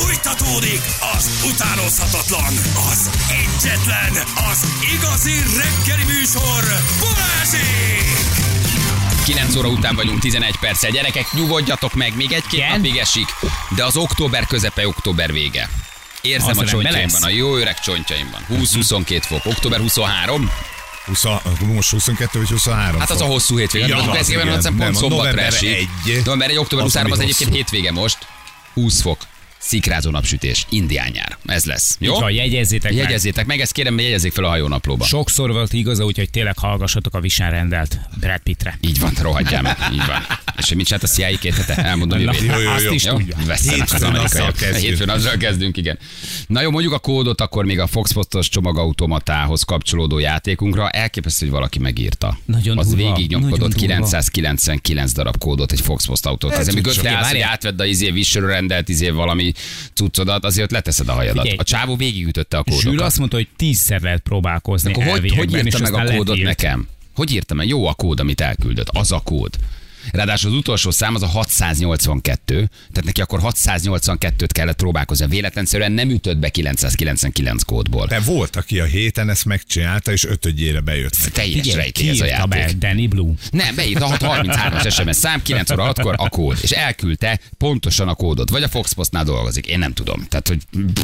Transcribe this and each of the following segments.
Fújtatódik az utánozhatatlan, az egyetlen, az igazi reggeli műsor, Balázsék! 9 óra után vagyunk 11 perccel. Gyerekek, nyugodjatok meg, még egy-két Igen? napig esik, de az október közepe, október vége. Érzem Az a csontjaimban, a jó öreg csontjaimban. 20-22 fok, október 23. 20, most 22 vagy 23 Hát az a fok. hosszú hétvége. Ja, Ja, az az igen. igen, pont Nem, szombatra november esik. egy. November 1, október Az, 23 az ami egyébként hétvége most. 20 fok. Szikrázó napsütés, indián nyár. Ez lesz. Jó? Így van, jegyezzétek meg. Jegyezzétek meg, ezt kérem, jegyezzék fel a hajónaplóba. Sokszor volt igaza, úgyhogy tényleg hallgassatok a visán rendelt Brad Pittre. Így van, rohadjál meg. Így van. És mit csinált a CIA két hete? Elmondom Na, héten. jó, jó, azt jó. is Jó? tudja. Vesztenek az amerikaiak. Hétfőn azzal kezdünk, igen. Na jó, mondjuk a kódot akkor még a Foxpostos csomagautomatához kapcsolódó játékunkra. Elképesztő, hogy valaki megírta. Nagyon Az durva, végig nyomkodott nagyon durva. 999 darab kódot egy Foxpost autót. Ez Azért úgy mikor sok. te állsz, hogy átvedd a izé rendelt izé valami cuccodat, azért leteszed a hajadat. Figyelj. A csávó végigütötte a kódokat. Zsül azt mondta, hogy tízszer lehet próbálkozni Akkor hogy, hogy írta meg a kódot nekem? Hogy írta meg? Jó a kód, amit elküldött. Az a kód. Ráadásul az utolsó szám az a 682, tehát neki akkor 682-t kellett próbálkozni. Véletlenszerűen nem ütött be 999 kódból. De volt, aki a héten ezt megcsinálta, és ötödjére bejött. Teljes rejtély ez a kiírta be játék. Danny Blue. Nem, beírta a 33-as SMS szám, 9 óra 6-kor a kód, és elküldte pontosan a kódot. Vagy a Foxpostnál dolgozik, én nem tudom. Tehát, hogy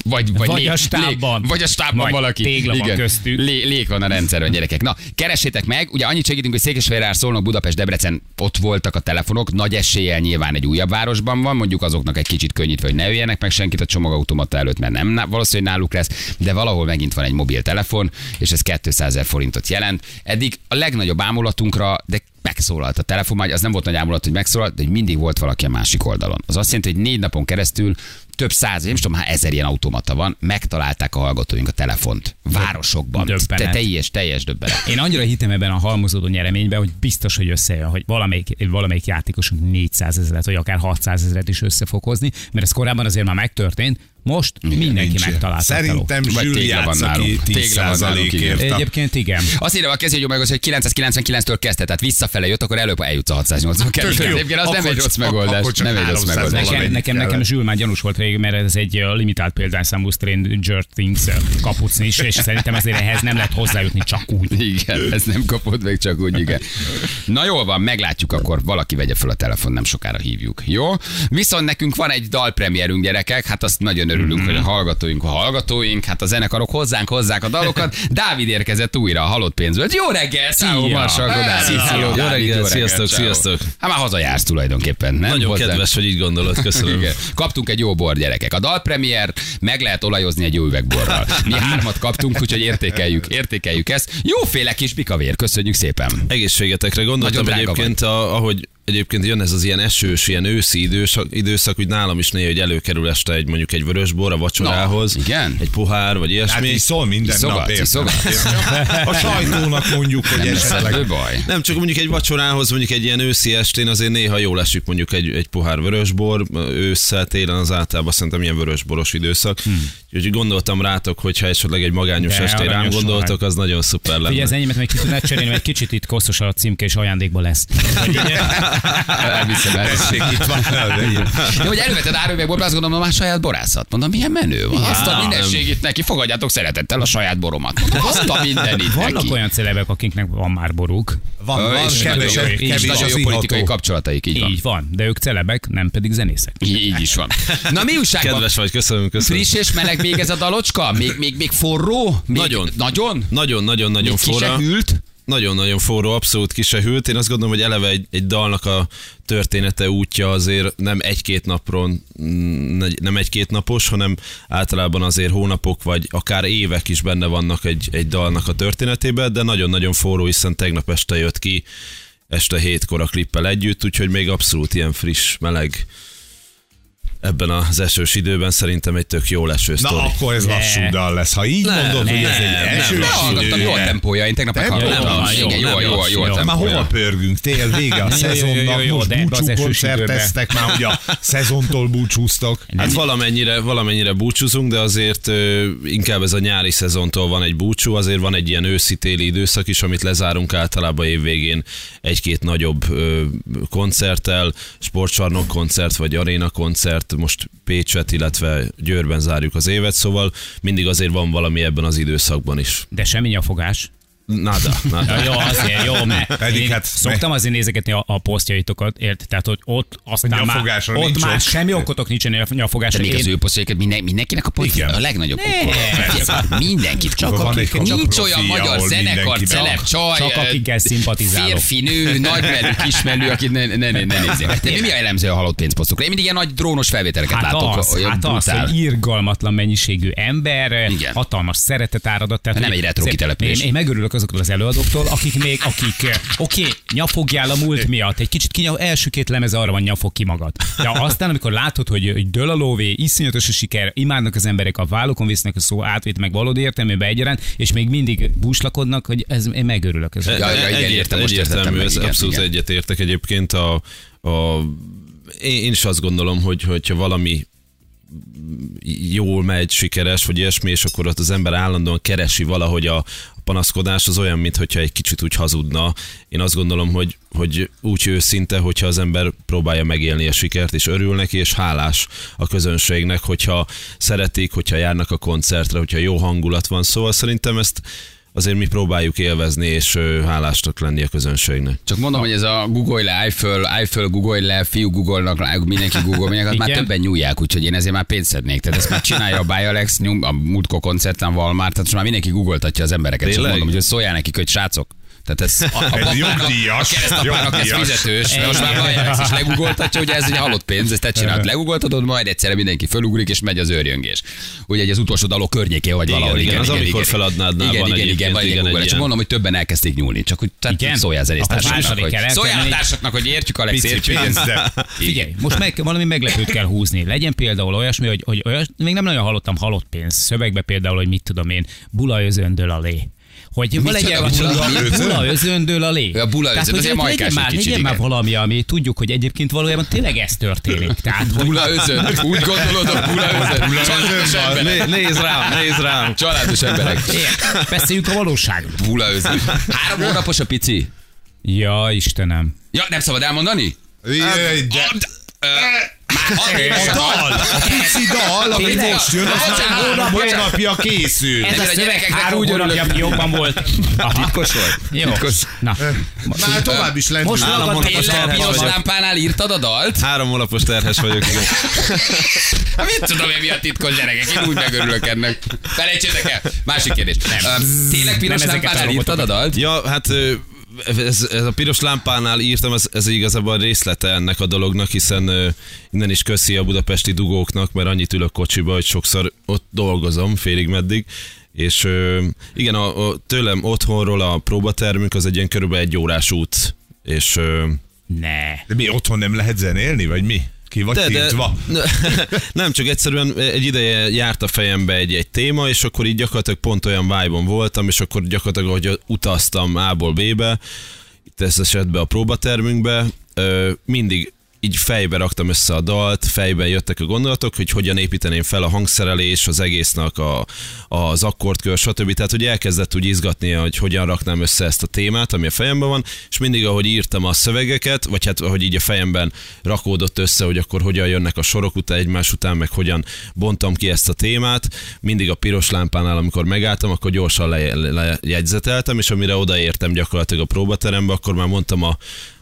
vagy, vagy, Vagy lé- a stábban. Lé, vagy a stábban Vagy valaki. tégla van köztük. Lé, lék van a rendszerben, gyerekek. Na, keressétek meg, ugye annyit segítünk, hogy Székesfehérvár, Szolnok, Budapest, Debrecen ott voltak a telefonok, nagy eséllyel nyilván egy újabb városban van, mondjuk azoknak egy kicsit könnyítve, hogy ne öljenek meg senkit a csomagautomata előtt, mert nem valószínű, náluk lesz, de valahol megint van egy mobiltelefon, és ez 200 ezer forintot jelent. Eddig a legnagyobb ámulatunkra, de megszólalt a telefon, az nem volt nagy ámulat, hogy megszólalt, de hogy mindig volt valaki a másik oldalon. Az azt jelenti, hogy négy napon keresztül több száz, nem tudom, hát ezer ilyen automata van, megtalálták a hallgatóink a telefont. Városokban. Te, Döbbenet. teljes, teljes döbbenet. Én annyira hittem ebben a halmozódó nyereményben, hogy biztos, hogy összejön, hogy valamelyik, valamelyik játékosunk 400 ezeret, vagy akár 600 ezeret is össze fog hozni, mert ez korábban azért már megtörtént, most mindenki Nincs. megtalálta. Szerintem Zsül tégla van játsza nálunk. ki Tégla van nálunk, igen. 10%-ért. Egyébként igen. Azt írja a kezdő meg, hogy 999-től kezdte, tehát visszafele jött, akkor előbb eljutsz a 682 Tök jó. Egyébként az nem egy rossz megoldás. Nem egy rossz 300 megoldás. Nekem, nekem, nekem. Zsül már gyanús volt régen, mert ez egy limitált példányszámú Stranger Things kapucni is, és szerintem ezért ehhez nem lehet hozzájutni csak úgy. Igen, ezt nem kapod meg csak úgy, igen. Na jól van, meglátjuk, akkor valaki vegye fel a telefon, nem sokára hívjuk. Jó? Viszont nekünk van egy dalpremierünk, gyerekek, hát azt nagyon örülünk, Mhm. hogy a hallgatóink a hallgatóink, hát a zenekarok hozzánk hozzák a dalokat. Dávid érkezett újra halott pénzből. Jó reggel, Szia. Marsalko, Dávid. Jó reggel, sziasztok, sziasztok. Hát már hazajársz tulajdonképpen, nem? Nagyon Hozzánk. kedves, hogy így gondolod, köszönöm. Igen. Kaptunk egy jó bor, gyerekek. A dalpremier meg lehet olajozni egy jó üvegborral. Mi hármat kaptunk, úgyhogy értékeljük, értékeljük ezt. Jóféle kis bikavér, köszönjük szépen. Egészségetekre gondoltam egyébként, a, ahogy egyébként jön ez az ilyen esős, ilyen őszi időszak, időszak úgy nálam is néha, hogy előkerül este egy mondjuk egy vörösbor a vacsorához. Na, igen? Egy pohár, vagy Hát ilyesmi. iszol minden Iszogatsz, nap, érted? iszogatsz. A sajtónak mondjuk, hogy Nem esetleg... baj. Nem, csak mondjuk egy vacsorához, mondjuk egy ilyen őszi estén azért néha jól esik mondjuk egy, egy pohár vörösbor, ősszel, télen az általában szerintem ilyen vörösboros időszak. Hmm. Úgyhogy gondoltam rátok, hogyha esetleg egy magányos De estén rám gondoltok, az nagyon szuper lenne. Figyelj, az enyémet meg ki tudnád cserélni, mert kicsit itt koszos a címke és ajándékban lesz. Elviszem el. Itt van. De hogy előveted árővegborba, azt gondolom, már saját borászat. Mondom, milyen menő van. Azt a nem. mindenségit neki, fogadjátok szeretettel a saját boromat. Mondom, azt a mindenit Vannak neki. olyan celebek, akiknek van már boruk. Van, van, és kevés, nagyon jó- és kevés nagyon az jó politikai kapcsolataik, így van. Így van, de ők celebek, nem pedig zenészek. Így, is van. Na mi újság van? Kedves vagy, köszönöm, köszönöm. Friss és meleg még ez a dalocska? Még, még, még forró? Még, Nagyon. Nagyon? Nagyon, nagyon, nagyon forra. hűlt? Nagyon-nagyon forró, abszolút ki se hűlt. Én azt gondolom, hogy eleve egy, egy dalnak a története útja azért nem egy-két napron, mm, nem egy-két napos, hanem általában azért hónapok vagy akár évek is benne vannak egy, egy dalnak a történetében, de nagyon-nagyon forró, hiszen tegnap este jött ki, este hétkor a klippel együtt, úgyhogy még abszolút ilyen friss, meleg ebben az esős időben szerintem egy tök jó leső Na, sztori. akkor ez lassú dal lesz. Ha így Nem, mondod, hogy ez nem, egy nem. esős hallgattam, jó a idő. tempója, én tegnap Nem, meghallgattam. nem, Igen, jó, jó, nem jó, jó. Már hova pörgünk? Tél vége a szezonnak, most de ebbe az búcsú esős időbe. koncerteztek, már ugye a szezontól búcsúztok. Hát valamennyire, valamennyire búcsúzunk, de azért inkább ez a nyári szezontól van egy búcsú, azért van egy ilyen őszi-téli időszak is, amit lezárunk általában évvégén egy-két nagyobb koncerttel, sportcsarnok koncert vagy aréna koncert, most Pécset, illetve Győrben zárjuk az évet, szóval mindig azért van valami ebben az időszakban is. De semmi nyafogás. Nada, nada. Ja, jó, azért jó, mert Pedig én hát- szoktam azért nézegetni a, a posztjaitokat, ért? Tehát, hogy ott aztán már, ott nincs már ok. semmi okotok nincsen De nyafogásra. még az Én- ő posztjaikat minden, mindenkinek a posztja a legnagyobb okok. Mindenkit csak Van akik, nincs profi, olyan magyar zenekar, celeb, csaj, Csak akikkel szimpatizálok. Férfi, nő, nagymelű, kismelű, akit ne, ne, ne, ne nézzék. De mi, a jellemző a halott pénzposztokra? Én mindig ilyen nagy drónos felvételeket Hát látok. az, olyan hát az, hogy irgalmatlan mennyiségű ember, hatalmas szeretetáradat. Nem egy retro kitelepülés. Én megörülök azoktól az előadóktól, akik még, akik, eh, oké, okay, nyafogjál a múlt miatt, egy kicsit kinyaf, első két lemez arra van nyafog ki magad. De aztán, amikor látod, hogy, hogy dől a lóvé, iszonyatos a siker, imádnak az emberek, a vállukon visznek a szó átvitt meg valódi értelmében egyaránt, és még mindig búslakodnak, hogy ez, én megörülök. Ez. Ja, ja, igen, értem, most egyértelmű, ez abszolút egyetértek egyébként a, a én én is azt gondolom, hogy hogyha valami jól megy, sikeres, vagy ilyesmi, és akkor ott az ember állandóan keresi valahogy a panaszkodás, az olyan, mintha egy kicsit úgy hazudna. Én azt gondolom, hogy, hogy úgy őszinte, hogyha az ember próbálja megélni a sikert, és örül neki, és hálás a közönségnek, hogyha szeretik, hogyha járnak a koncertre, hogyha jó hangulat van. Szóval szerintem ezt azért mi próbáljuk élvezni, és hálásnak lenni a közönségnek. Csak mondom, hogy ez a Google le, állj föl, Google le, fiú Google-nak, mindenki Google, mindenki, már többen nyúlják, úgyhogy én ezért már pénzt szednék. Tehát ezt már csinálja a Bialex, nyom, a Múltkor koncerten Walmart, tehát most már mindenki googoltatja az embereket. Csak Tényleg? mondom, hogy szóljál nekik, hogy srácok, tehát ez a, a, Ez a jogdíjas, keresztapának ez fizetős, most már Bialex is legugoltatja, ugye ez egy halott pénz, ezt te csinálod, legugoltatod, majd egyszerre mindenki fölugrik és megy az őrjöngés. Ugye egy az utolsó dalok környékén vagy Igen, valahol. igen, az amikor feladnád, igen, van igen, igen, vagy igen, egy Csak mondom, hogy többen elkezdték nyúlni. Csak hogy tehát Igen? szóljál a zenésztársaknak, hogy szóljál a társaknak, hogy értjük, Alex, értjük. Figyelj, most meg, valami meglepőt kell húzni. Legyen például olyasmi, hogy, hogy olyas, még nem nagyon hallottam halott pénz. Szövegbe például, hogy mit tudom én, bula özöndől a lé. Hogy Mit legyen csoda, bula, bula özön? bula özöndől a lé. Ja, bula Tehát, özön, hogy legyen már, kicsit, legyen már valami, ami tudjuk, hogy egyébként valójában tényleg ez történik. Tehát, hogy Bula özön. Úgy gondolod, hogy bula özön. Családos emberek. Né, nézd rám, nézd rám. Családos emberek. Ér, beszéljünk a valóságról. Bula özön. Három hónapos a pici. Ja, Istenem. Ja, nem szabad elmondani? Jaj, de- A dal, a pici dal, ami most jön, az már Bocsánat, hónap, bocsánat. hónapja készül. Ez a a szöveg három úgy hónapja jobban volt. Aha. Titkos volt. Jó. Titkos. Na, Már tovább is lendül. Most Három hónapos a terhes vagyok. lámpánál írtad a dalt? Három hónapos terhes vagyok. igen. Hát mit tudom én, mi a titkos gyerekek? Én úgy megörülök ennek. Felejtsétek el. Másik kérdés. Ö, Tényleg piros Nem lámpánál a írtad a dalt? Ja, hát ez, ez a piros lámpánál írtam, ez, ez igazából a részlete ennek a dolognak, hiszen ö, innen is köszi a budapesti dugóknak, mert annyit ülök kocsiba, hogy sokszor ott dolgozom, félig meddig, és ö, igen, a, a, tőlem otthonról a próbatermünk az egy ilyen körülbelül egy órás út, és ö, ne. De mi otthon nem lehet zenélni, vagy mi? Ki vagy de, de, tiltva? nem, csak egyszerűen egy ideje járt a fejembe egy, egy téma, és akkor így gyakorlatilag pont olyan vibe voltam, és akkor gyakorlatilag, hogy utaztam A-ból B-be, itt ez esetben a próbatermünkbe, mindig így fejbe raktam össze a dalt, fejben jöttek a gondolatok, hogy hogyan építeném fel a hangszerelés, az egésznek a, az akkordkör, stb. Tehát, hogy elkezdett úgy izgatni, hogy hogyan raknám össze ezt a témát, ami a fejemben van, és mindig, ahogy írtam a szövegeket, vagy hát ahogy így a fejemben rakódott össze, hogy akkor hogyan jönnek a sorok után egymás után, meg hogyan bontam ki ezt a témát, mindig a piros lámpánál, amikor megálltam, akkor gyorsan le- lejegyzeteltem, és amire odaértem gyakorlatilag a próbaterembe, akkor már mondtam a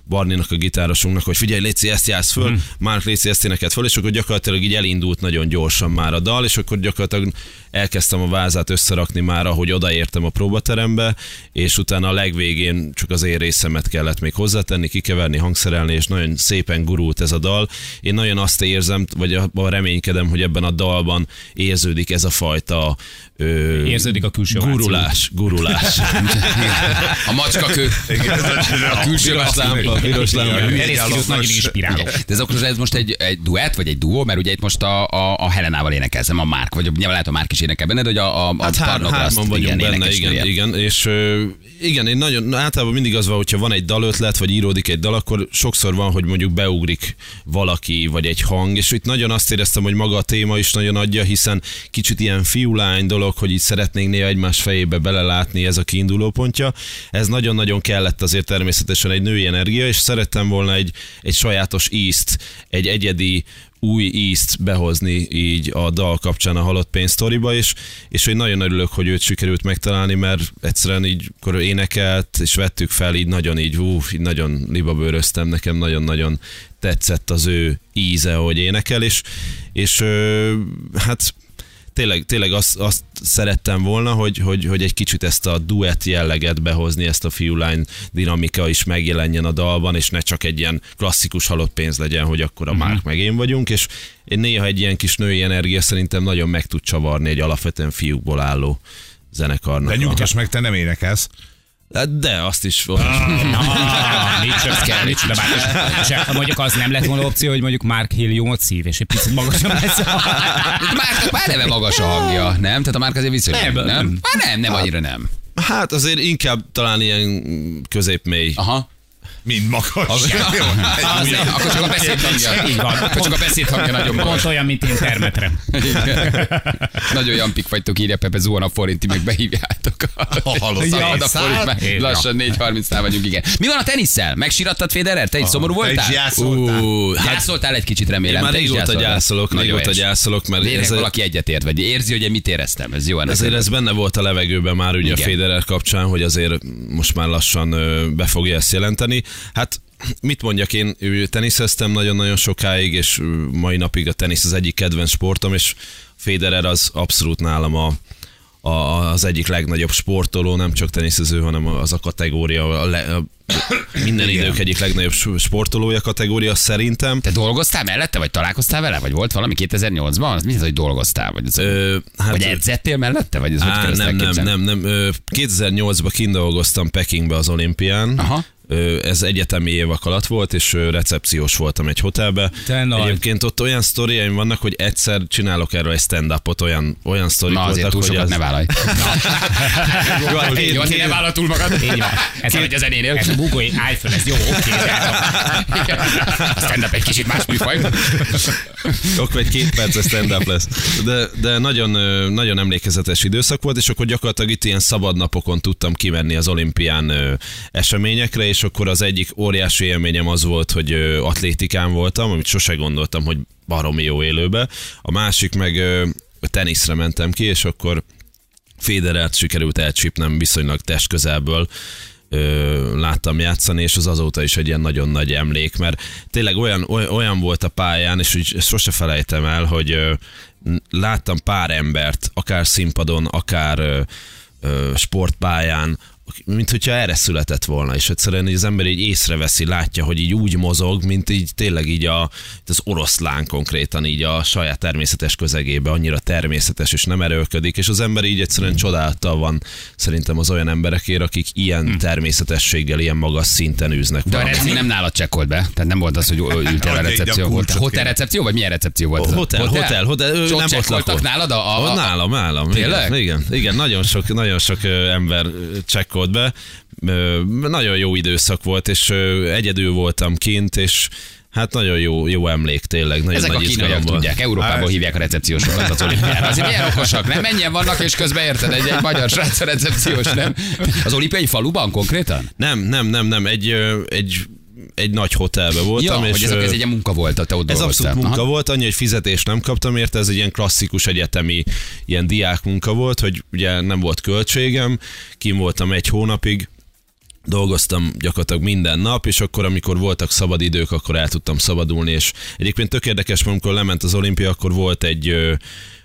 Barninak, a gitárosunknak, hogy figyelj, Léci, ezt játsz föl, hmm. Márk Léci, ezt éneked föl, és akkor gyakorlatilag így elindult nagyon gyorsan már a dal, és akkor gyakorlatilag elkezdtem a vázát összerakni már, ahogy odaértem a próbaterembe, és utána a legvégén csak az én részemet kellett még hozzátenni, kikeverni, hangszerelni, és nagyon szépen gurult ez a dal. Én nagyon azt érzem, vagy abban reménykedem, hogy ebben a dalban érződik ez a fajta ö, Érződik a külső gurulás, gurulás. A macskakő. A külső lámpa. a piros lámpa. Erészkidőt nagyon inspiráló. De ez akkor ez most egy, egy duett, vagy egy duó, mert ugye itt most a, a, a Helenával énekelsz, nem a Márk, vagy nyilván lehet a Márk is énekel benned, hogy a, a, a Hát hár, Tarnograszt, hárman vagyunk igen, benne, énekesnője. igen, igen, és igen, én nagyon, általában mindig az van, hogyha van egy dalötlet, vagy íródik egy dal, akkor sokszor van, hogy mondjuk beugrik valaki, vagy egy hang, és itt nagyon azt éreztem, hogy maga a téma is nagyon adja, hiszen kicsit ilyen fiúlány dolog, hogy így szeretnénk néha egymás fejébe belelátni, ez a kiinduló pontja. Ez nagyon-nagyon kellett azért természetesen egy női energia, és szerettem volna egy, egy sajátos ízt, egy egyedi új ízt behozni így a dal kapcsán a halott pénz sztoriba, és, és hogy nagyon örülök, hogy őt sikerült megtalálni, mert egyszerűen így, akkor énekelt, és vettük fel, így nagyon így, hú, így nagyon libabőröztem, nekem nagyon-nagyon tetszett az ő íze, hogy énekel, és, és hát tényleg, tényleg azt, azt szerettem volna, hogy, hogy, hogy egy kicsit ezt a duett jelleget behozni, ezt a fiúlány dinamika is megjelenjen a dalban, és ne csak egy ilyen klasszikus halott pénz legyen, hogy akkor a Márk meg én vagyunk, és én néha egy ilyen kis női energia szerintem nagyon meg tud csavarni egy alapvetően fiúkból álló zenekarnak. De nyugtass meg, te nem énekelsz. Hát De azt is. Ah, Nincs kell, nincs se, mondjuk az nem lett volna opció, hogy mondjuk Mark Hill jót szív, és egy picit magasabb lesz. Márknak már eleve magas a hangja, nem? Tehát a Márk azért viszonylag, Nem, nem? nem. nem? Már nem, nem annyira nem. Hát azért inkább talán ilyen középmély. Aha. Mind magas. Jó, Az, egy újabb. akkor csak a beszéd hangja. Így van. Akkor csak a beszéd hangja nagyon Pont magas. olyan, mint internetre. Igen. Nagyon jampik vagytok, írja Pepe Zuhan a forinti, meg behívjátok. a forint, Én- lassan 4.30-nál vagyunk, igen. Mi van a tenisszel? Megsirattad Federer? Te is szomorú Te is voltál? gyászoltál? Ú, Hát, gyászoltál egy kicsit, remélem. Én már Te régóta gyászolok, régóta gyászolok, mert Lényeg, ez valaki egyetért, vagy érzi, hogy én mit éreztem. Ez jó. Azért ez benne volt a levegőben már ugye a Federer kapcsán, hogy azért most már lassan be fogja ezt jelenteni. Hát mit mondjak, én teniszeztem nagyon-nagyon sokáig, és mai napig a tenisz az egyik kedvenc sportom, és Federer az abszolút nálam a, a, az egyik legnagyobb sportoló, nem csak teniszező, hanem az a kategória, a le, a, minden idők egyik legnagyobb sportolója kategória szerintem. Te dolgoztál mellette, vagy találkoztál vele, vagy volt valami 2008-ban? Az mi az, hogy dolgoztál? Vagy, az, Ö, hát, vagy edzettél mellette? Vagy ez Á, nem, nem, nem, nem. Ö, 2008-ban kint dolgoztam Pekingbe az olimpián. Aha. Ez egyetemi évek alatt volt, és recepciós voltam egy hotelbe. Te nagy. Egyébként ott olyan sztoriaim vannak, hogy egyszer csinálok erről egy stand-upot, olyan, olyan sztorik Na azért voltak, túl hogy sokat az... ne vállalj. Jó, hát Jó, azért ne vállalj túl magad. Így van. Ez, a zenénél. ez a bugói, állj föl, ez jó, oké. de- A stand-up egy kicsit más műfaj. Akkor egy két perces stand-up lesz. De, de nagyon, nagyon emlékezetes időszak volt, és akkor gyakorlatilag itt ilyen szabad napokon tudtam kimenni az olimpián eseményekre, és akkor az egyik óriási élményem az volt, hogy atlétikán voltam, amit sose gondoltam, hogy baromi jó élőbe. A másik meg teniszre mentem ki, és akkor Federert sikerült elcsípnem viszonylag testközelből, ö, láttam játszani, és az azóta is egy ilyen nagyon nagy emlék, mert tényleg olyan, oly- olyan volt a pályán, és úgy sose felejtem el, hogy láttam pár embert, akár színpadon, akár sportpályán, mint hogyha erre született volna, és egyszerűen így az ember így észreveszi, látja, hogy így úgy mozog, mint így tényleg így a, az oroszlán konkrétan így a saját természetes közegébe, annyira természetes, és nem erőlködik, és az ember így egyszerűen csodálattal van szerintem az olyan emberekért, akik ilyen természetességgel, ilyen magas szinten űznek De a reci nem nálad csekkolt be, tehát nem volt az, hogy ültél a recepció. Volt hotel recepció, vagy milyen recepció volt? a- Hotel, hotel, hotel, És ott nem ott lakott. nálad a, a, a, nálam, nálam. Tényleg? Igen, igen, igen, nagyon sok, nagyon sok ember ö, csekkolt be. Nagyon jó időszak volt, és egyedül voltam kint, és hát nagyon jó, jó emlék tényleg, nagyon Ezek a nagy kínaiak izgalom volt. tudják, Európából Hát- hívják a recepciósokat az olimpiára. Azért milyen okosak, nem? Mennyien vannak, és közben érted, egy, egy magyar srác a recepciós, nem? Az olimpiai faluban konkrétan? Nem, nem, nem, nem, egy, egy, egy nagy hotelbe voltam, Ja, és hogy ez, ez egy munka volt, te ott Ez abszolút munka Aha. volt, annyi, hogy fizetést nem kaptam érte, ez egy ilyen klasszikus egyetemi, ilyen diák munka volt, hogy ugye nem volt költségem, kim voltam egy hónapig, dolgoztam gyakorlatilag minden nap, és akkor, amikor voltak szabad idők, akkor el tudtam szabadulni, és egyébként tök érdekes, mert amikor lement az olimpia, akkor volt egy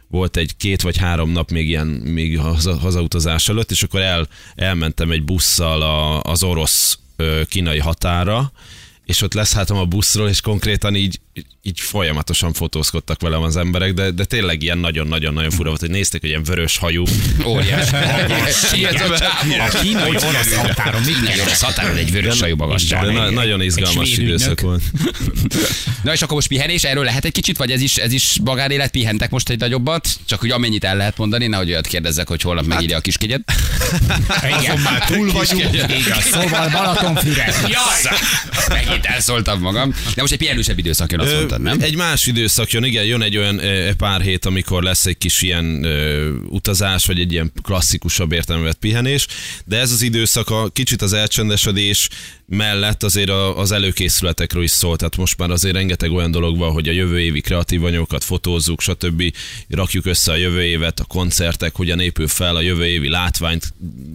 volt egy két vagy három nap még ilyen még haza, hazautazás előtt, és akkor el, elmentem egy busszal a, az orosz kínai határa, és ott leszálltam a buszról, és konkrétan így, így folyamatosan fotózkodtak velem az emberek, de, de tényleg ilyen nagyon-nagyon-nagyon fura volt, hogy nézték, hogy ilyen vörös hajú. Óriás. A kínai orosz határon Egy orosz határon egy vörös sajú De magasság. na, nagyon izgalmas időszak volt. Na és akkor most pihenés, erről lehet egy kicsit, vagy ez is, ez is magánélet, pihentek most egy nagyobbat? Csak hogy amennyit el lehet mondani, nehogy olyat kérdezzek, hogy holnap megírja a kiskegyet. Igen, már túl vagyunk. Igen, szóval Balatonfüred. Jaj! Megint elszóltam magam. De most egy pihenősebb időszak jön. Azt mondtad, nem? Egy más időszak jön, igen, jön egy olyan pár hét, amikor lesz egy kis ilyen ö, utazás, vagy egy ilyen klasszikusabb értelmet pihenés, de ez az időszak a kicsit az elcsendesedés mellett azért a, az előkészületekről is szól, tehát most már azért rengeteg olyan dolog van, hogy a jövő évi kreatív anyagokat fotózzuk, stb. Rakjuk össze a jövő évet, a koncertek, hogyan épül fel, a jövő évi látványt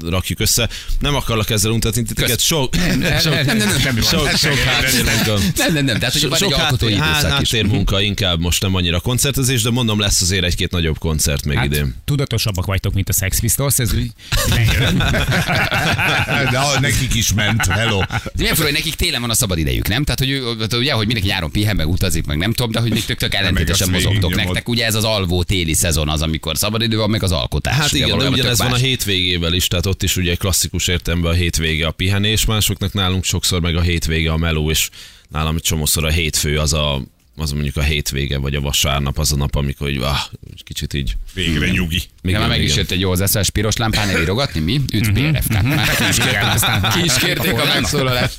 rakjuk össze. Nem akarlak ezzel untatni titeket, sok, nem, nem, nem, nem, semmi baj. sok, sok háttérmunka. Nem, nem, nem, tehát hogy van egy alkotói háttér- időszak is. háttérmunka inkább most nem annyira koncertezés, de mondom lesz azért egy-két nagyobb koncert még Hát, idén. tudatosabbak vagytok, mint a Sex Pistols, ez úgy. De ha nekik is ment, hello. De milyen fura, hogy nekik télen van a szabad idejük, nem? Tehát, hogy ő- tehát ugye, hogy mindenki nyáron pihen, meg utazik, meg nem tudom, de hogy még tök, tök ellentétesen mozogtok. Nektek ugye ez az alvó téli szezon az, amikor szabad idő van, meg az alkotás. Hát Ugye igen, de ugyanez van a hétvégével is, tehát ott is ugye klasszikus értelemben a hétvége a pihenés, másoknak nálunk sokszor meg a hétvége a meló, és nálam egy csomószor a hétfő az a az mondjuk a hétvége, vagy a vasárnap az a nap, amikor így, ah, kicsit így. Végre nyugi. De már meg is jött egy jó az eszes piros lámpán elírogatni, mi? Üdv ki is kérték- Ki is a megszólalást.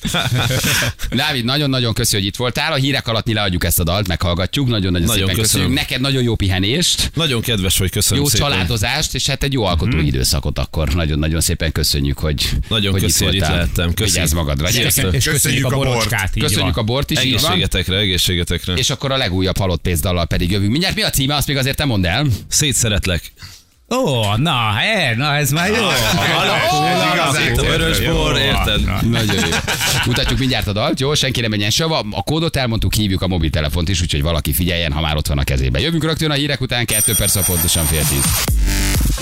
Dávid, nagyon-nagyon köszi, hogy itt voltál. A hírek alatt mi leadjuk ezt a dalt, meghallgatjuk. Nagyon-nagyon Nagyon szépen köszönöm. köszönjük. Neked nagyon jó pihenést. Nagyon kedves vagy, köszönöm jó szépen. családozást, és hát egy jó alkotói időszakot akkor. Nagyon-nagyon szépen köszönjük, hogy, Nagyon hogy köszi, hogy itt voltál. lehettem. Köszi. Vigyázz magadra. Gyerekek, És köszönjük a Köszönjük borocskát. Köszönjük a bort is. Egészségetekre, egészségetekre. És akkor a legújabb halott pénzdallal pedig jövünk. Mindjárt mi a címe, azt még azért te mondd el. Szétszeretlek. Ó, na, he, na ez már jó. igazán Vörös bor, érted? Nagyon jó. Mutatjuk mindjárt a dalt, jó? Senki nem menjen sava. A kódot elmondtuk, hívjuk a mobiltelefont is, úgyhogy valaki figyeljen, ha már ott van a kezében. Jövünk rögtön a hírek után, kettő perc pontosan fél tíz.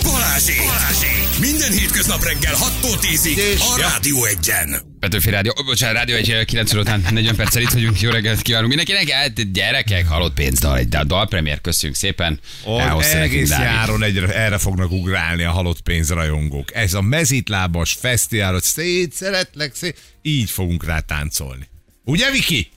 Balázsék! Balázsék! Minden hétköznap reggel 6-tól 10-ig a Rádió egyen. Petőfi Rádió, oh, bocsánat, Rádió egy 9 óra után 40 perccel itt vagyunk. Jó reggelt kívánunk mindenkinek. Hát, gyerekek, halott pénzdal, egy dalpremiér, köszönjük szépen. Nekünk egész nyáron egyre, erre fognak ugrálni a halott pénzrajongók. Ez a mezitlábas fesztivál, szét szeretlek, szét, így fogunk rá táncolni. Ugye, Viki?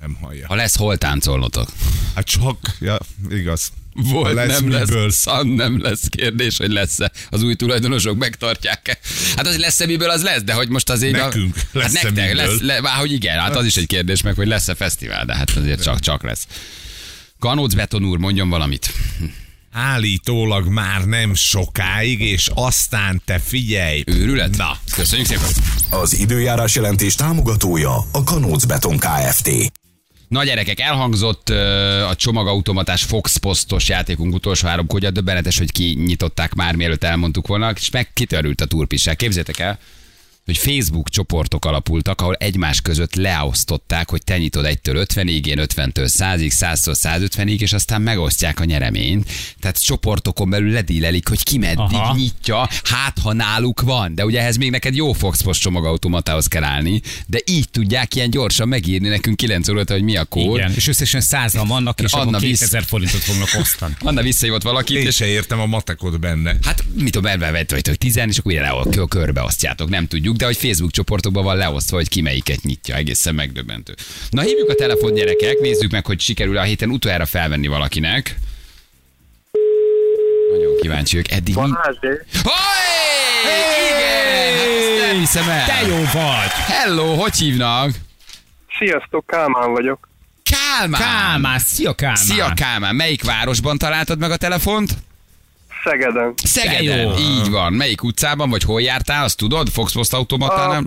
Nem hallja. Ha lesz hol táncolnotok. Hát csak, ja, igaz. Volt, lesz, nem miből. lesz, szan nem lesz kérdés, hogy lesz-e. Az új tulajdonosok megtartják-e. Hát az lesz-e miből, az lesz, de hogy most azért... Nekünk a, hát lesz-e nektek, miből. lesz, le, vá, hogy igen, hát az is egy kérdés meg, hogy lesz-e fesztivál, de hát azért csak, csak lesz. Kanóc Beton úr, mondjon valamit. Állítólag már nem sokáig, és aztán te figyelj. Őrület? Na, Köszönjük szépen. Az időjárás jelentés támogatója a Kanóc Beton Kft. Na gyerekek, elhangzott a csomagautomatás Fox posztos játékunk utolsó három kódja, döbbenetes, hogy kinyitották már, mielőtt elmondtuk volna, és meg kitörült a turpisság. Képzétek el, hogy Facebook csoportok alapultak, ahol egymás között leosztották, hogy te nyitod 1-től 50-ig, én 50-től 100-ig, 100-től 150-ig, és aztán megosztják a nyereményt. Tehát csoportokon belül ledílelik, hogy ki meddig Aha. nyitja, hát ha náluk van. De ugye ehhez még neked jó Foxpos csomagautomatához kell állni, de így tudják ilyen gyorsan megírni nekünk 9 óra, hogy mi a kód. Igen, és összesen százan vannak, és Anna akkor visz- 2000 forintot fognak osztani. Anna visszahívott valakit, én és se értem a matekot benne. Hát, mit tudom, ebben vett vagy, hogy 10, és akkor ugye le, kö- körbeosztjátok, nem tudjuk, de hogy Facebook csoportokban van leosztva, hogy ki melyiket nyitja, egészen megdöbbentő. Na hívjuk a telefon gyerekek, nézzük meg, hogy sikerül a héten utoljára felvenni valakinek. Nagyon kíváncsi vagyok. Eddig mi... Igen! Hiszem el. Te jó vagy! Hello, hogy hívnak? Sziasztok, Kálmán vagyok. Kálmán! Kálmán, szia Kálmán! Szia Kálmán, melyik városban találtad meg a telefont? Szegeden. Szegeden, jó. így van. Melyik utcában, vagy hol jártál, azt tudod? Fox Post automatánál?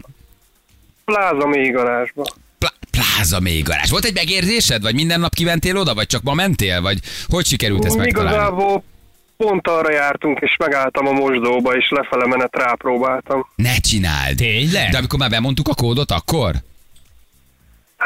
Pláza mély garázsba. Plá- pláza még garázs. Volt egy megérzésed, vagy minden nap kiventél oda, vagy csak ma mentél, vagy hogy sikerült ezt megtalálni? Igazából pont arra jártunk, és megálltam a mosdóba, és lefele menet rápróbáltam. Ne csináld! Tényleg? De amikor már bemondtuk a kódot, akkor?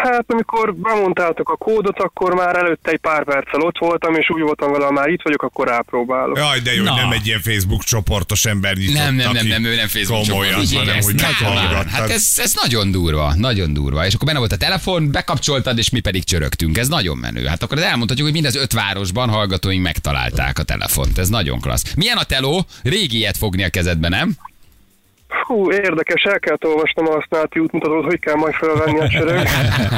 Hát amikor bemondtátok a kódot, akkor már előtte egy pár perccel ott voltam, és úgy voltam vele, ha már itt vagyok, akkor rápróbálok. Jaj, de jó, Na. hogy nem egy ilyen Facebook csoportos ember nyitott, Nem, nem, nem, nem, ő nem Facebook Komolyan, csoport. hanem, Igen, hogy meghallgattad. Hát ez, ez nagyon durva, nagyon durva. És akkor benne volt a telefon, bekapcsoltad, és mi pedig csörögtünk. Ez nagyon menő. Hát akkor elmondhatjuk, hogy mind az öt városban hallgatóink megtalálták a telefont. Ez nagyon klassz. Milyen a teló? Régi ilyet fogni a kezedbe, nem? Hú, érdekes, el kellett olvasnom a használati útmutatót, hogy kell majd felvenni a csörög.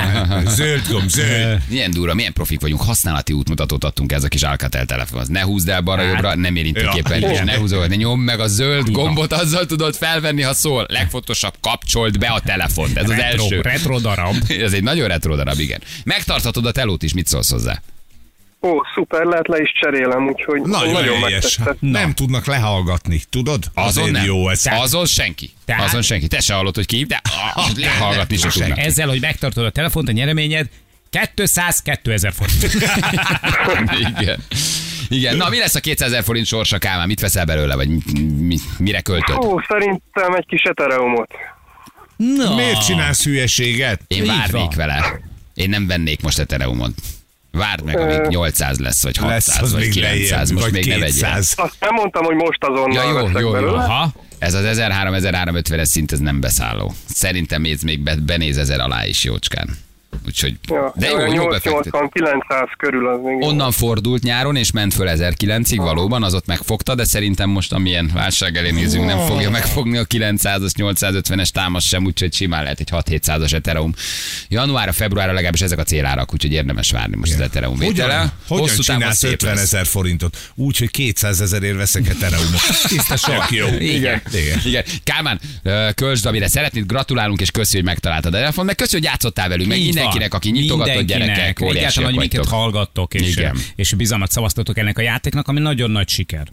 Zöld gomb, zöld. Milyen durva, milyen profik vagyunk, használati útmutatót adtunk ez a kis Alcatel telefonhoz. Ne húzd el balra-jobbra, nem érintő és ne húzol, ne nyomd meg a zöld gombot, azzal tudod felvenni, ha szól. Legfontosabb, kapcsold be a telefont. Ez az retro, első. retro darab. Ez egy nagyon retro darab, igen. Megtarthatod a telót is, mit szólsz hozzá? Ó, szuper, lehet le is cserélem, úgyhogy Nagyon, nagyon helyes. megtetszett. Nem tudnak lehallgatni, tudod? Azon Azért nem. jó ez. Azon senki. Tehát- Azon senki. Te se hallod, hogy ki, de ah, lehallgatni se tudnak. Ezzel, hogy megtartod a telefont, a nyereményed 200 2000 forint. Igen. Igen. Na, mi lesz a 200 ezer forint sorsa, Kálmán? Mit veszel belőle, vagy mi, mi, mire költöd? Ó, szerintem egy kis etereumot. Na. Miért csinálsz hülyeséget? Én várnék vele. Én nem vennék most Ethereumot. Várd meg, amíg 800 lesz, vagy 600, Lesz az vagy még 900, lejjebb, most vagy még ne vegyél. 200. Azt nem mondtam, hogy most azonnal Ja, jó, jó, jó. belőle. Aha. Ez az 1300-1350-es szint, ez nem beszálló. Szerintem ez még be, benéz ezer alá is jócskán. Úgyhogy, Ja, de jó, jó befektet. 880-900 körül az még. jó. Onnan fordult nyáron, és ment föl 1009-ig, valóban, az ott megfogta, de szerintem most amilyen válság elé nézünk, nem fogja megfogni a 900-as, 850-es támasz sem, úgyhogy simán lehet egy 6-700-as Ethereum. Januárra, februárra legalábbis ezek a célárak, úgyhogy érdemes várni most az Ethereum vétele. Hogyan, hogyan Hosszú csinálsz szép 50 lesz. ezer forintot? Úgy, hogy 200 ezerért veszek Ethereumot. Tiszta sok. Jó. Igen. Igen. Igen. Kálmán, költsd, amire szeretnéd, gratulálunk, és köszi, hogy megtaláltad a telefon, meg köszi, hogy játszottál velünk, meg. Mindenkinek, aki nyitogatott Mindenkinek. gyerekek, Egyáltalán, hogy minket hallgattok, és, Igen. és bizalmat szavaztatok ennek a játéknak, ami nagyon nagy siker.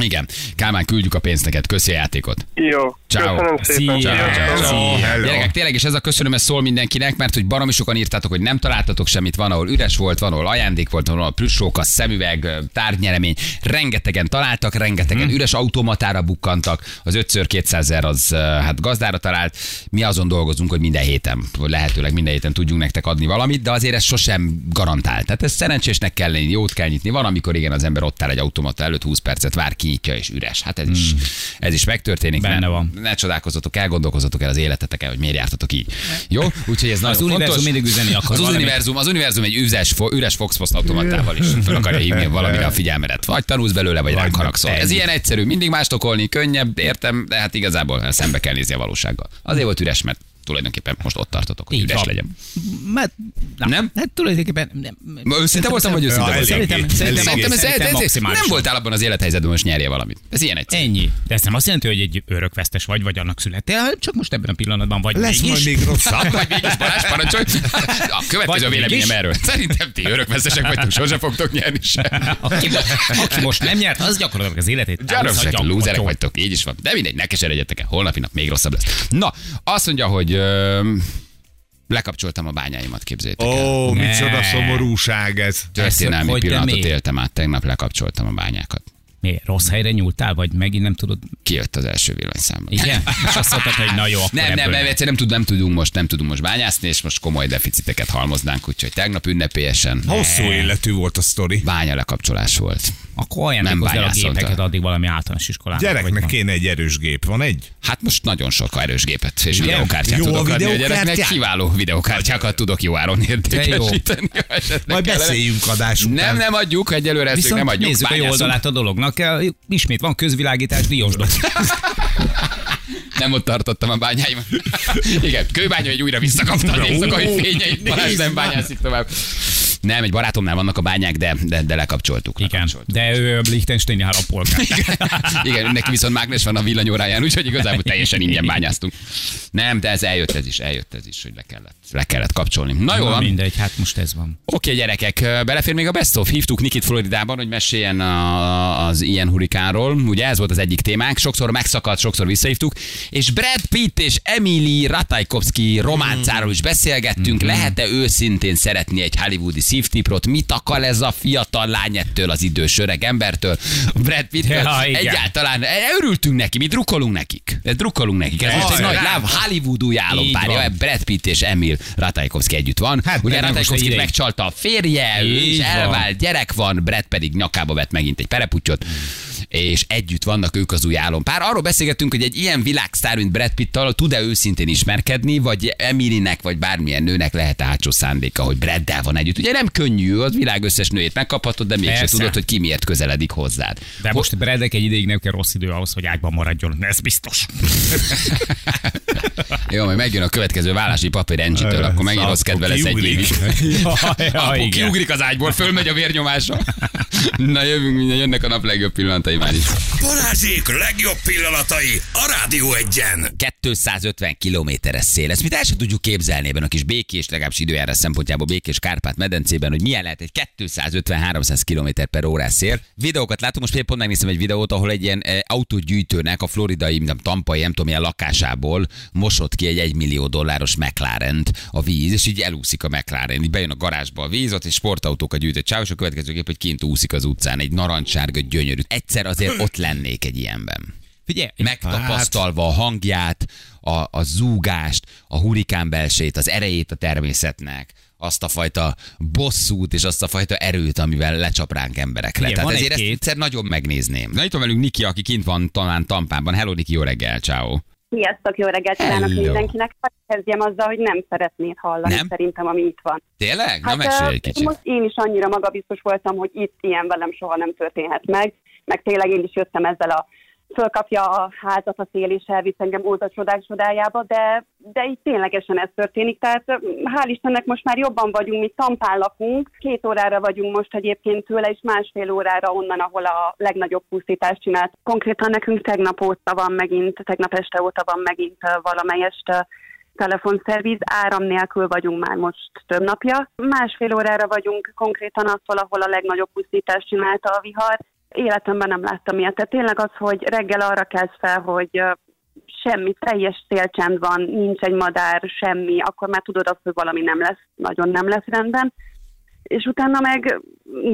Igen. Kálmán, küldjük a pénzt neked, köszi a játékot. Jó, Ciao. köszönöm szépen. Szia. Sziasztok. Ciao. Hello. Gyerekek, tényleg, és ez a köszönöm, ez szól mindenkinek, mert hogy baromi sokan írtátok, hogy nem találtatok semmit, van, ahol üres volt, van, ahol ajándék volt, van, ahol plüssóka, szemüveg, tárgynyeremény. Rengetegen találtak, rengetegen üres automatára bukkantak. Az 5x200 az ö, hát gazdára talált. Mi azon dolgozunk, hogy minden héten, lehetőleg minden héten tudjunk nektek adni valamit, de azért ez sosem garantált. Tehát ez szerencsésnek kell lenni, jót kell nyitni. Van, amikor igen, az ember ott áll egy automata előtt 20 percet vár, kinyitja és üres. Hát ez is, ez is megtörténik. Benne ne, van. ne csodálkozzatok, elgondolkozzatok el az életeteken, hogy miért jártatok így. Jó? Úgyhogy ez nagyon univerzum fontos. mindig üzenni akar Az valamit. univerzum, az univerzum egy üres, fo- üres Fox automatával is fel akarja hívni valamire a figyelmedet. Vagy tanulsz belőle, vagy ránk haragszol. Ez ilyen egyszerű, mindig mást okolni, könnyebb, értem, de hát igazából szembe kell nézni a valósággal. Azért volt üres, mert tulajdonképpen most ott tartotok, hogy Így üres van. legyen. Mert, na, Nem? Hát tulajdonképpen nem. Ma Őszinte voltam, vagy őszinte voltam? Szerintem, szerintem, Szerintem ez, ez, ez, maximálisan. nem voltál abban az élethelyzetben, most nyerje valamit. Ez ilyen egyszerű. Ennyi. De ez nem azt jelenti, hogy egy örökvesztes vagy, vagy annak születtél, csak most ebben a pillanatban vagy Lesz mégis. majd még rosszabb. Vagy mégis Balázs, parancsolj! A következő a véleményem erről. Szerintem ti örökvesztesek vagytok, sose fogtok nyerni sem. Aki, aki most nem nyert, az gyakorlatilag az életét. A lúzerek vagytok, így is van. De mindegy, ne keseredjetek el, holnapi nap még rosszabb lesz. Na, azt mondja, hogy ö, lekapcsoltam a bányáimat, képzeljétek el. Ó, Ne. micsoda szomorúság ez. Történelmi hogy de pillanatot miért? éltem át, tegnap lekapcsoltam a bányákat. Mi, rossz helyre nyúltál, vagy megint nem tudod? Kijött az első villanyszámba. Igen? És azt mondtad, hogy na jó, akkor Nem, nem, ebből egyszerűen nem, tud, nem, tudunk most, nem tudunk most bányászni, és most komoly deficiteket halmoznánk, úgyhogy tegnap ünnepélyesen Hosszú életű volt a sztori. bánya lekapcsolás volt. Akkor ajándékozz el a gépeket addig valami általános iskolában. Gyereknek kéne egy erős gép. Van egy? Hát most nagyon sok erős gépet és videókártyát Jó a tudok adni a gyereknek. Kiváló videókártyákat tudok jó áron értékesíteni. Majd beszéljünk adás után. Nem, nem adjuk, egyelőre ezt nem adjuk. nézzük a jó Bányászunk. oldalát a dolognak. Ismét van közvilágítás, diósdok. Nem ott tartottam a bányáim. Igen, kőbánya, hogy újra visszakapta az éjszakai fényeit. Balázs nem bányászik tovább. Nem, egy barátomnál vannak a bányák, de, de, de lekapcsoltuk. Igen, lekapcsoltuk. de ő Liechtensteini állampolgár. Igen, neki viszont mágnes van a villanyóráján, úgyhogy igazából teljesen ingyen bányáztunk. Nem, de ez eljött ez is, eljött ez is, hogy le kellett, le kellett kapcsolni. Na jó Na van. mindegy, hát most ez van. Oké, gyerekek, belefér még a Best of. Hívtuk Nikit Floridában, hogy meséljen a, az ilyen hurikánról. Ugye ez volt az egyik témánk. Sokszor megszakadt, sokszor visszahívtuk. És Brad Pitt és Emily Ratajkowski románcáról is beszélgettünk. Lehet-e őszintén szeretni egy hollywoodi szívtiprot? Mit akar ez a fiatal lány ettől az idős öreg embertől? Brad Pitt Ja, igen. egyáltalán örültünk neki, mi drukkolunk nekik. Drukkolunk nekik. Ez most egy nagy láv Hollywood új álompárja. Brad Pitt és Emil Ratajkowski együtt van. Hát, Ugye Ratajkowski megcsalta a férje, ő Így is van. elvált, gyerek van, Brad pedig nyakába vett megint egy pereputyot. És együtt vannak ők az új álompár. Arról beszélgettünk, hogy egy ilyen világsztár, mint Brad Pitt-tal tud-e őszintén ismerkedni, vagy Emilinek, vagy bármilyen nőnek lehet átsó szándéka, hogy Braddel van együtt. Ugye nem könnyű, az világ összes nőjét megkaphatod, de mégse Persze. tudod, hogy ki miért közeledik hozzád. De most Bradnek egy ideig nem kell rossz idő ahhoz, hogy ágyban maradjon. Ez biztos. Jó, majd megjön a következő vállási papír Angie-től, akkor megint rossz kedve lesz egy évig. ja, ja, kiugrik az ágyból, fölmegy a vérnyomása. Na jövünk, minden jönnek a nap legjobb pillanatai is. Balázsék legjobb pillanatai a Rádió egyen. 250 kilométeres szél. Ezt mit el sem tudjuk képzelni ebben a kis békés, legalábbis időjárás szempontjából békés Kárpát medencében, hogy milyen lehet egy 250-300 km per órás szél. Videókat látom, most például pont megnéztem egy videót, ahol egy ilyen eh, autógyűjtőnek a floridai, nem tampai, nem tudom, milyen lakásából mosott ki egy 1 millió dolláros mclaren a víz, és így elúszik a McLaren. Így bejön a garázsba a víz, ott egy sportautókat gyűjtött csáv, és a következő kép, hogy kint úszik az utcán, egy narancssárga gyönyörű. Egyszer azért ott lennék egy ilyenben Figyelj, megtapasztalva a hangját, a, a zúgást, a hurikán belsét, az erejét a természetnek, azt a fajta bosszút és azt a fajta erőt, amivel lecsap ránk emberekre. Igen, Tehát van ezért ezt egyszer nagyon megnézném. Na itt van velünk Niki, aki kint van talán Tampában. Hello Niki, jó reggel, ciao. Sziasztok, jó reggelt kívánok Hello. mindenkinek. Hadd kezdjem azzal, hogy nem szeretnéd hallani Nem? szerintem, ami itt van. Tényleg? Na Hát mesélj ö, egy kicsit. most én is annyira magabiztos voltam, hogy itt ilyen velem soha nem történhet meg, meg tényleg én is jöttem ezzel a fölkapja a házat a szél és elvisz engem óza csodák csodájába, de, de itt ténylegesen ez történik. Tehát hál' Istennek most már jobban vagyunk, mi Tampán lakunk. Két órára vagyunk most egyébként tőle, és másfél órára onnan, ahol a legnagyobb pusztítást csinált. Konkrétan nekünk tegnap óta van megint, tegnap este óta van megint valamelyest telefonszerviz, áram nélkül vagyunk már most több napja. Másfél órára vagyunk konkrétan attól, ahol a legnagyobb pusztítást csinálta a vihar. Életemben nem láttam ilyet. Tehát tényleg az, hogy reggel arra kezd fel, hogy semmi, teljes szélcsend van, nincs egy madár, semmi, akkor már tudod azt, hogy valami nem lesz, nagyon nem lesz rendben. És utána meg,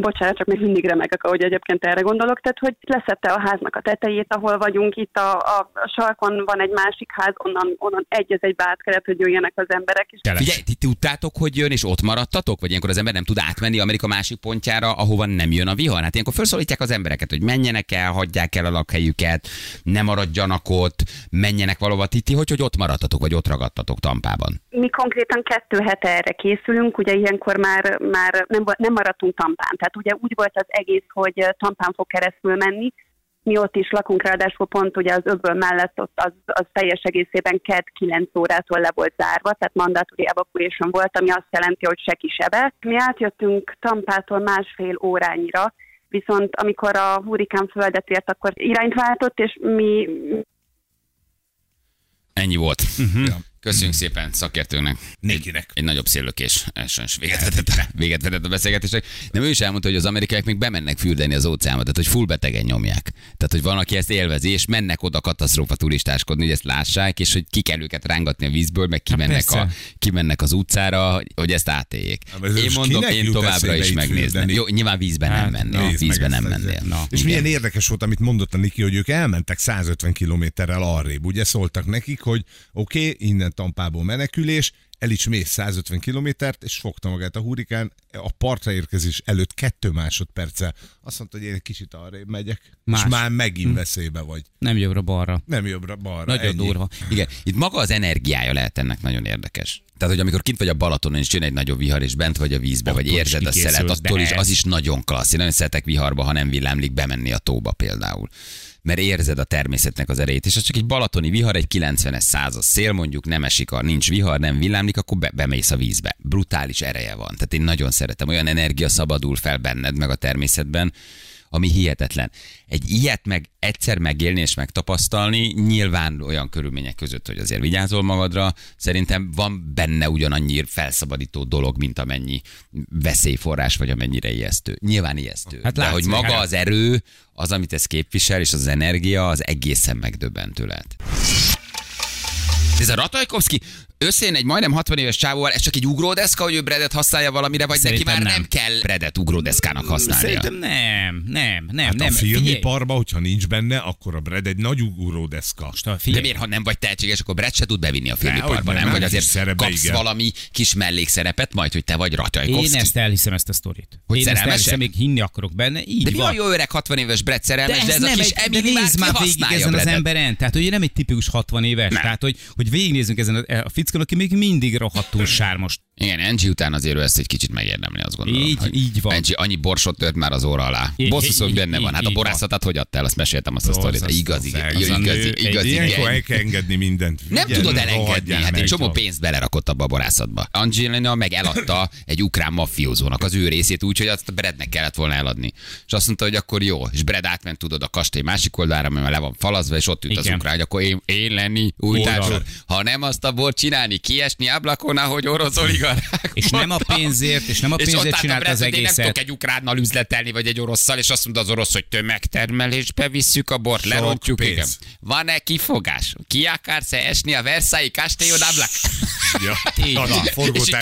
bocsánat, csak még mindig remegek, ahogy egyébként erre gondolok, tehát hogy leszette a háznak a tetejét, ahol vagyunk, itt a, a, a sarkon van egy másik ház, onnan, onnan egy az egybe át kellett, hogy jöjjenek az emberek. És Figyelj, ti tudtátok, hogy jön, és ott maradtatok? Vagy ilyenkor az ember nem tud átmenni Amerika másik pontjára, ahova nem jön a vihar? Hát ilyenkor felszólítják az embereket, hogy menjenek el, hagyják el a lakhelyüket, ne maradjanak ott, menjenek valahova. Ti, ti hogy, hogy ott maradtatok, vagy ott ragadtatok Tampában? mi konkrétan kettő hete erre készülünk, ugye ilyenkor már, már nem, nem maradtunk Tampán. Tehát ugye úgy volt az egész, hogy Tampán fog keresztül menni, mi ott is lakunk, ráadásul pont ugye az öböl mellett ott az, az teljes egészében kedd 9 órától le volt zárva, tehát mandatory evacuation volt, ami azt jelenti, hogy se kisebe. Mi átjöttünk Tampától másfél órányira, viszont amikor a hurikán földet ért, akkor irányt váltott, és mi Ennyi volt. Mhm. Ja. Köszönjük szépen szakértőnek. Nikinek. Egy nagyobb széllökés sajnos véget vetett, véget vetett a beszélgetésnek. Nem ő is elmondta, hogy az amerikaiak még bemennek fürdeni az óceánba, tehát hogy full betegen nyomják. Tehát, hogy van, aki ezt élvezi, és mennek oda katasztrófa turistáskodni, hogy ezt lássák, és hogy ki kell őket rángatni a vízből, meg kimennek, persze. a, kimennek az utcára, hogy ezt átéljék. Hát, ez Én mondom, én továbbra is megnézném. Jó, nyilván vízben nem Hát, mennél. Nézd meg Vízben nem mennél. Na. És Igen. milyen érdekes volt, amit mondott a Niki, hogy ők elmentek 150 kilométerrel arrébb. Ugye szóltak nekik, hogy oké, okay, innen Tampából menekülés, el is mész 150 kilométert, és fogta magát a hurikán a partra érkezés előtt kettő másodperccel. Azt mondta, hogy én egy kicsit arrébb megyek, Más. és már megint veszélybe vagy. Nem jobbra-balra. Nem jobbra-balra. Nagyon ennyi. durva. Igen, itt maga az energiája lehet ennek nagyon érdekes. Tehát, hogy amikor kint vagy a Balatonon, és jön egy nagyobb vihar, és bent vagy a vízbe, vagy Akkor is érzed a szelet, attól is az is nagyon klassz. Én nagyon szeretek viharba, ha nem villámlik, bemenni a tóba például. Mert érzed a természetnek az erejét. És az csak egy balatoni vihar, egy 90-es százas szél, mondjuk nem esik, a, nincs vihar, nem villámlik, akkor be, bemész a vízbe. Brutális ereje van. Tehát én nagyon szeretem. Olyan energia szabadul fel benned, meg a természetben, ami hihetetlen. Egy ilyet meg egyszer megélni és megtapasztalni, nyilván olyan körülmények között, hogy azért vigyázol magadra, szerintem van benne ugyanannyi felszabadító dolog, mint amennyi veszélyforrás, vagy amennyire ijesztő. Nyilván ijesztő. Hát De hogy maga hát. az erő, az, amit ez képvisel, és az energia, az egészen megdöbbentő lehet. Ez a Ratajkovszki összejön egy majdnem 60 éves csávóval, ez csak egy ugródeszka, hogy ő Bredet használja valamire, vagy Szerintem neki már nem, nem. kell Bredet ugródeszkának használnia. Szerintem nem, nem, nem, Hát nem. a filmiparban, hogyha nincs benne, akkor a Brad egy nagy ugródeszka. most a- De miért, ha nem vagy tehetséges, akkor Brett se tud bevinni a filmiparba, nem, nem? Vagy azért kis szerepbe, kapsz igen. valami kis mellékszerepet, majd, hogy te vagy én Ratajkovszki. ezt elhiszem, ezt a sztorit. Hogy én ezt elhiszem, még hinni akarok benne. Így De mi van. a jó öreg 60 éves Brett De szerelmes, ez, de, ez a nem kis egy, de Emily már már végig ezen az emberen. Tehát, hogy nem egy tipikus 60 éves. Tehát, hogy, hogy végignézzünk ezen a, a fickón, aki még mindig rohadtul sármos. Igen, Angie után azért ő ezt egy kicsit megérdemli, azt gondolom. Így- hogy így van. Angie annyi borsot tört már az óra alá. Szó, hogy benne van. Hát a borászatát hogy adtál, azt meséltem azt a sztorit. Borzasztó. Igazi, igazi, Az a igazi, nő- igazi, Ilyenkor igaz. el kell engedni mindent. Nem tudod elengedni, hát egy csomó pénzt belerakott abba a borászatba. Angelina meg eladta egy ukrán mafiózónak az ő részét úgy, hogy azt a Brednek kellett volna eladni. És azt mondta, hogy akkor jó. És Bred átment, tudod, a kastély másik oldalára, mert le van falazva, és ott ült az ukrán, hogy akkor én, én lenni új. Ha nem azt a bort csinálni, kiesni ablakon, ahogy orosz oligarchák. És nem a pénzért, és nem a És pénzért a csinálta Brett, az Én nem egészet. tudok egy ukránnal üzletelni, vagy egy orosszal, és azt mondta az orosz, hogy tömegtermelésbe visszük a bort, Sok lerontjuk. pénz. Igen. Van-e kifogás? Ki akarsz-e esni a Versailles Castillon ablak? Ja. Így van. Az a és így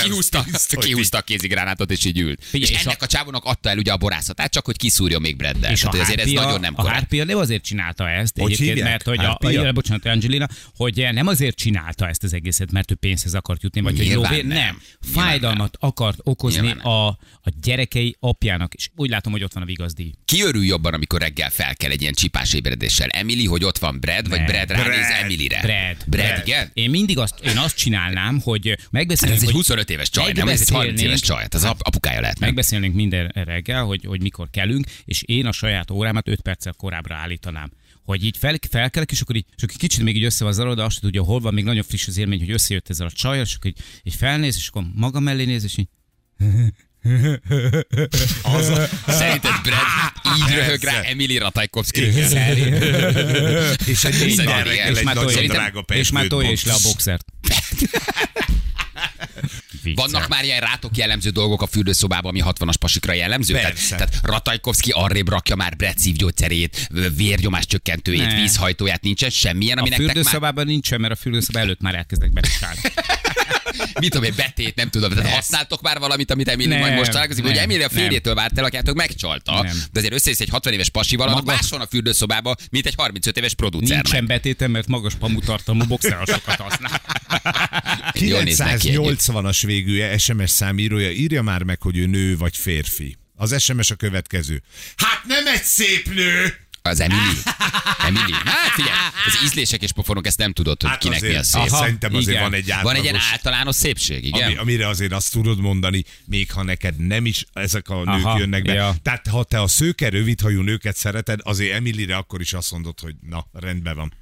kihúzta, a kézigránátot, és így ült. Figyelj, és, és ennek a- a csávónak adta el ugye a borászatát, csak hogy kiszúrja még Breddel. És a hogy azért ez nagyon nem a korrekt. Harpia nem azért csinálta ezt, Hogy egyébként, hívják? mert hogy a, Harpia? a, bocsánat, Angelina, hogy nem azért csinálta ezt az egészet, mert ő pénzhez akart jutni, vagy hogy lóvé, nem. nem. Fájdalmat akart okozni Nyilván a, a gyerekei apjának, és úgy látom, hogy ott van a vigazdi. Ki örül jobban, amikor reggel fel kell egy ilyen csipás ébredéssel? Emily, hogy ott van Brad, vagy Nem. Brad ránéz Brad. Emilyre? Brad. Brad, igen? Én mindig azt, én azt csinálnám, hogy Hát megbeszélnénk, ez egy hogy 25 éves csaj, nem? Ez egy 30 éves csaj. Hát az ap- apukája lehet, nem? megbeszélnénk minden reggel, hogy, hogy mikor kelünk, és én a saját órámat 5 perccel korábbra állítanám. Hogy így fel, felkelek, és akkor így, és akkor kicsit még így össze van zavarodva, azt tudja, hol van, még nagyon friss az élmény, hogy összejött ezzel a csajjal, és akkor így, így felnéz, és akkor maga mellé néz, és így, Szerinted Brad így röhög rá Emily Ratajkovszki? És egy És és már tolja is le a box. boxert. Vannak már ilyen rátok jellemző dolgok a fürdőszobában, ami 60-as pasikra jellemző? Persze. Tehát, tehát Ratajkovszki arrébb rakja már Brett szívgyógyszerét, vérnyomás csökkentőjét, Ne. vízhajtóját, nincsen semmilyen, ami A nektek már... fürdőszobában nincsen, mert a fürdőszoba előtt már elkezdek betisálni. Mit tudom én, betét, nem tudom. Tehát használtok már valamit, amit Emily majd most találkozik, nem, Emily a férjétől várt el, akiátok megcsalta, Nem. de azért összeész egy 60 éves pasival, annak Maga- más van a fürdőszobában, mint egy 35 éves producernek. Nincsen betétem, mert magas pamutartalmú boxerosokat használ. Jól néz neki együtt. 980-as végű SMS számírója írja már meg, hogy ő nő vagy férfi. Az SMS a következő. Hát nem egy szép nő! Az Emily. Emily. Hát figyelj, az ízlések és pofonok, ezt nem tudod, hogy Hát kinek mi azért, a szép. Aha, szerintem azért igen. van egy Van átlagos... egy ilyen általános szépség, igen? Ami, amire azért azt tudod mondani, még ha neked nem is ezek a nők Aha, jönnek be. ja. Tehát ha te a szőke, rövidhajú nőket szereted, azért Emilire akkor is azt mondod, hogy na, rendben van.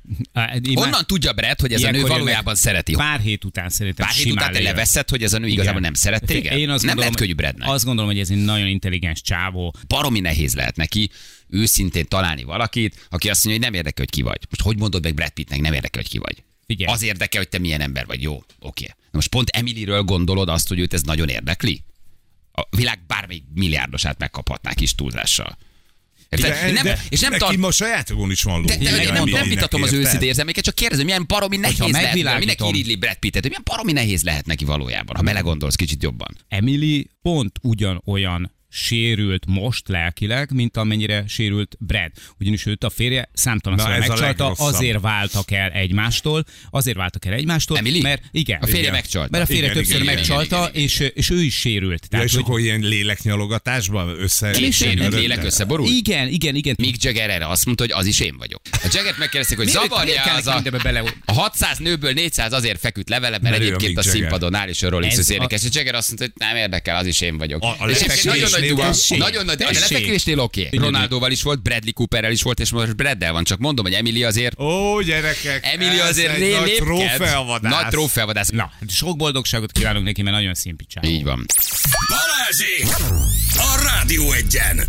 Honnan tudja Brett, hogy ez a nő Ilyenkor valójában szereti? Pár hét után szerintem Pár hét után te leveszed, hogy ez a nő igazából nem szeret téged? Én azt nem gondolom, lehet könnyű Brednek. Azt gondolom, hogy ez egy nagyon intelligens csávó. baromi nehéz lehet neki őszintén találni valakit, aki azt mondja, hogy nem érdekel, hogy ki vagy. Most hogy mondod meg Brad Pittnek, nem érdekel, hogy ki vagy. Figyelj. Az érdekel, hogy te milyen ember vagy. Jó, oké. Na most pont Emilyről gondolod azt, hogy őt ez nagyon érdekli? A világ bármelyik milliárdosát megkaphatnák kis túlzással. Érted? De, nem, de, és nem neki tart, ma sajátogon is van ló. de, de, Meg nem, nem, vitatom az őszinte érzelméket, csak kérdezem, milyen baromi nehéz lehet. Mindenki iridli Brad Pittet, hogy milyen baromi nehéz lehet neki valójában, ha belegondolsz kicsit jobban. Emily pont ugyanolyan sérült most lelkileg, mint amennyire sérült Brad. Ugyanis őt a férje a megcsalta, azért váltak el egymástól, azért váltak el egymástól, Emily? mert igen. A férje igen. megcsalta. Mert a férje Igen, többször igen, igen, megcsalta, igen, és, és ő is sérült. Ja, Tehát, és hogy- akkor ilyen léleknyalogatásban össze... Sérült lélek összeborult? igen, igen, igen. Mick Jagger erre azt mondta, hogy az is én vagyok. A Jaggert megkérdezték, hogy zavarja az a, bele... a 600 nőből 400 azért feküdt levele, mert egyébként a színpadon áll, és a Rolling Ez Stones a- Jagger azt mondta, hogy nem érdekel, az is én vagyok. És nagyon nagy tessék. nagyon nagy, a Tessék. lefekvésnél oké. Okay. Ronaldóval is volt, Bradley Cooperrel is volt, és most Braddel van. Csak mondom, hogy Emily azért Ó, gyerekek! Emily ez azért egy ré- nagy trófeavadász. Nagy trófeavadász. Na, sok boldogságot kívánok neki, mert nagyon szimpicsávó. Így van. Balázsék! A Rádió egyen!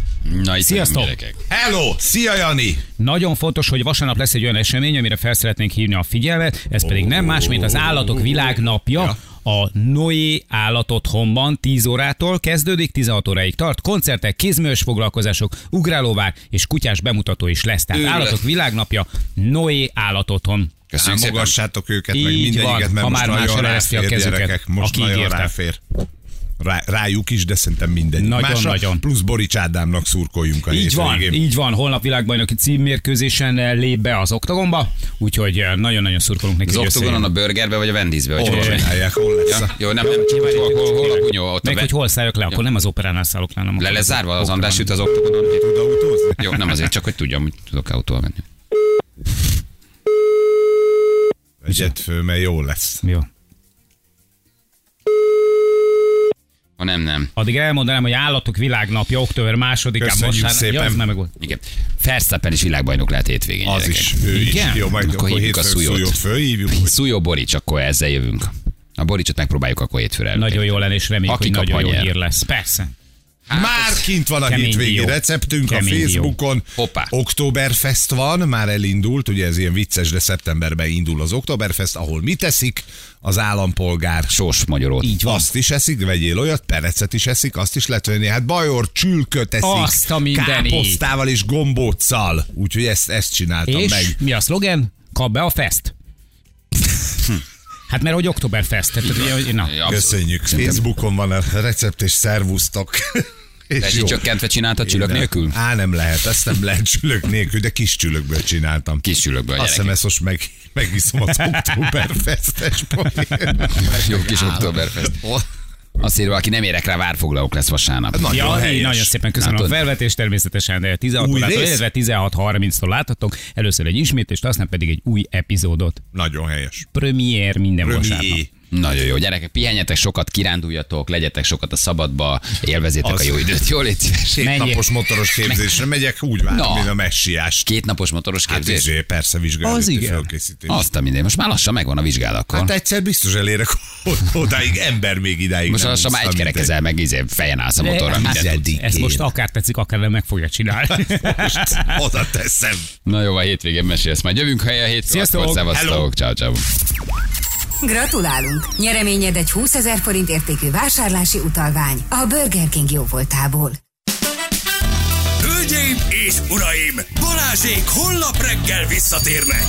Na, itt Sziasztok! gyerekek. Hello! Szia, Jani! Nagyon fontos, hogy vasárnap lesz egy olyan esemény, amire fel szeretnénk hívni a figyelmet, ez pedig nem más, mint az Állatok Világnapja, a Noé állatotthonban 10 órától kezdődik, 16 óráig tart. Koncertek, kézműves foglalkozások, ugrálóvár és kutyás bemutató is lesz. Tehát Őrület. állatok világnapja, Noé állatotthon. Köszönjük. Támogassátok őket, meg Így mindegyiket, van, mert ha most már nagyon a kezüket, gyerekek, most aki nagyon ráfér. Rá, rájuk is, de szerintem mindegy. Nagyon, Másra nagyon. Plusz Borics Ádámnak szurkoljunk a Így van, hétvégén. így van. Holnap világbajnoki címmérkőzésen lép be az oktagonba, úgyhogy eh, nagyon-nagyon szurkolunk neki. Az összejön. a burgerbe vagy a? Vagy Hol hol? csinálják, hol lesz Ja, jó, nem, nem, csak hol, hol, hol, a bunyó, ott Meg hogy hol szálljak le, akkor nem az operánál szállok le, hanem Le lesz az zárva az. András jut az oktogonon? Tud autózni? Jó, nem azért, csak hogy tudjam, hogy tudok autóval menni. Vegyed föl, mert jó lesz. Jó. Ha nem, nem. Addig elmondanám, hogy állatok világnapja, október másodikán Köszönjük most. szépen. Ja, ez nem meg volt. Igen. Verstappen is világbajnok lehet hétvégén. Az gyerekek. is, ő is. Igen? Jó, majd Akkor akkor hívjuk a Szújót. szújót fölhívjuk. Szújó Borics, akkor ezzel jövünk. A Boricsot megpróbáljuk akkor hétfőre. Nagyon jó lenne, és reméljük, Aki hogy nagyon jó hír lesz. Persze. Már kint van a hétvégi dió. receptünk Kemény a. Facebookon. Hoppá. Oktoberfest van, már elindult, ugye ez ilyen vicces, de szeptemberben indul az Oktoberfest, ahol mit eszik az állampolgár. Sós magyarót. Így van. Azt is eszik, vegyél olyat, perecet is eszik, azt is lehet venni. Hát bajor csülköt eszik, Azt a mindenit. káposztával és gombóccal. Úgyhogy ezt, ezt csináltam És meg. mi a szlogen? Kap be a fest. Hát mert hogy Oktoberfest. Tehát, ugye, na. Köszönjük. Facebookon van a recept, és szervusztok. És jó. csökkentve csináltad csülök nélkül? Á, nem lehet, ezt nem lehet csülök nélkül, de kis csülökből csináltam. Kis csülökből, Azt hiszem, ezt most meg, megiszom az Oktoberfestes. Jó kis Oktoberfest. Azt írva, aki nem érek rá, várfoglalók lesz vasárnap. Nagyon Ja, helyes. nagyon szépen köszönöm Látod? a felvetést, természetesen de 16 Új órától, rész? illetve 16.30-tól láthatok. Először egy ismétlést, aztán pedig egy új epizódot. Nagyon helyes. Premier minden vasárnap. Nagyon jó, gyerekek, pihenjetek sokat, kiránduljatok, legyetek sokat a szabadba, élvezétek Az- a jó időt. Jó, légy szíves. Két Menjél. napos motoros képzésre megyek, úgy várom, Na. mint a messiás. Két napos motoros Hát képzés. izé, persze igen. fölkészítés. Azt a minden. Most már lassan megvan a vizsgálat akkor. Hát egyszer biztos elérek odáig, ember még idáig Most lassan már egy kerekezel meg, izé, fejen állsz a motorra, Hát. Ezt most akár tetszik, akár nem meg fogja csinálni. Most oda teszem. Na jó, a hétvégén mesélsz. Majd jövünk helye a hétfő. Sziasztok! Szevasztok, ciao, ciao. Gratulálunk! Nyereményed egy 20 ezer forint értékű vásárlási utalvány a Burger King jóvoltából. Hölgyeim és uraim, Balázsék holnap reggel visszatérnek.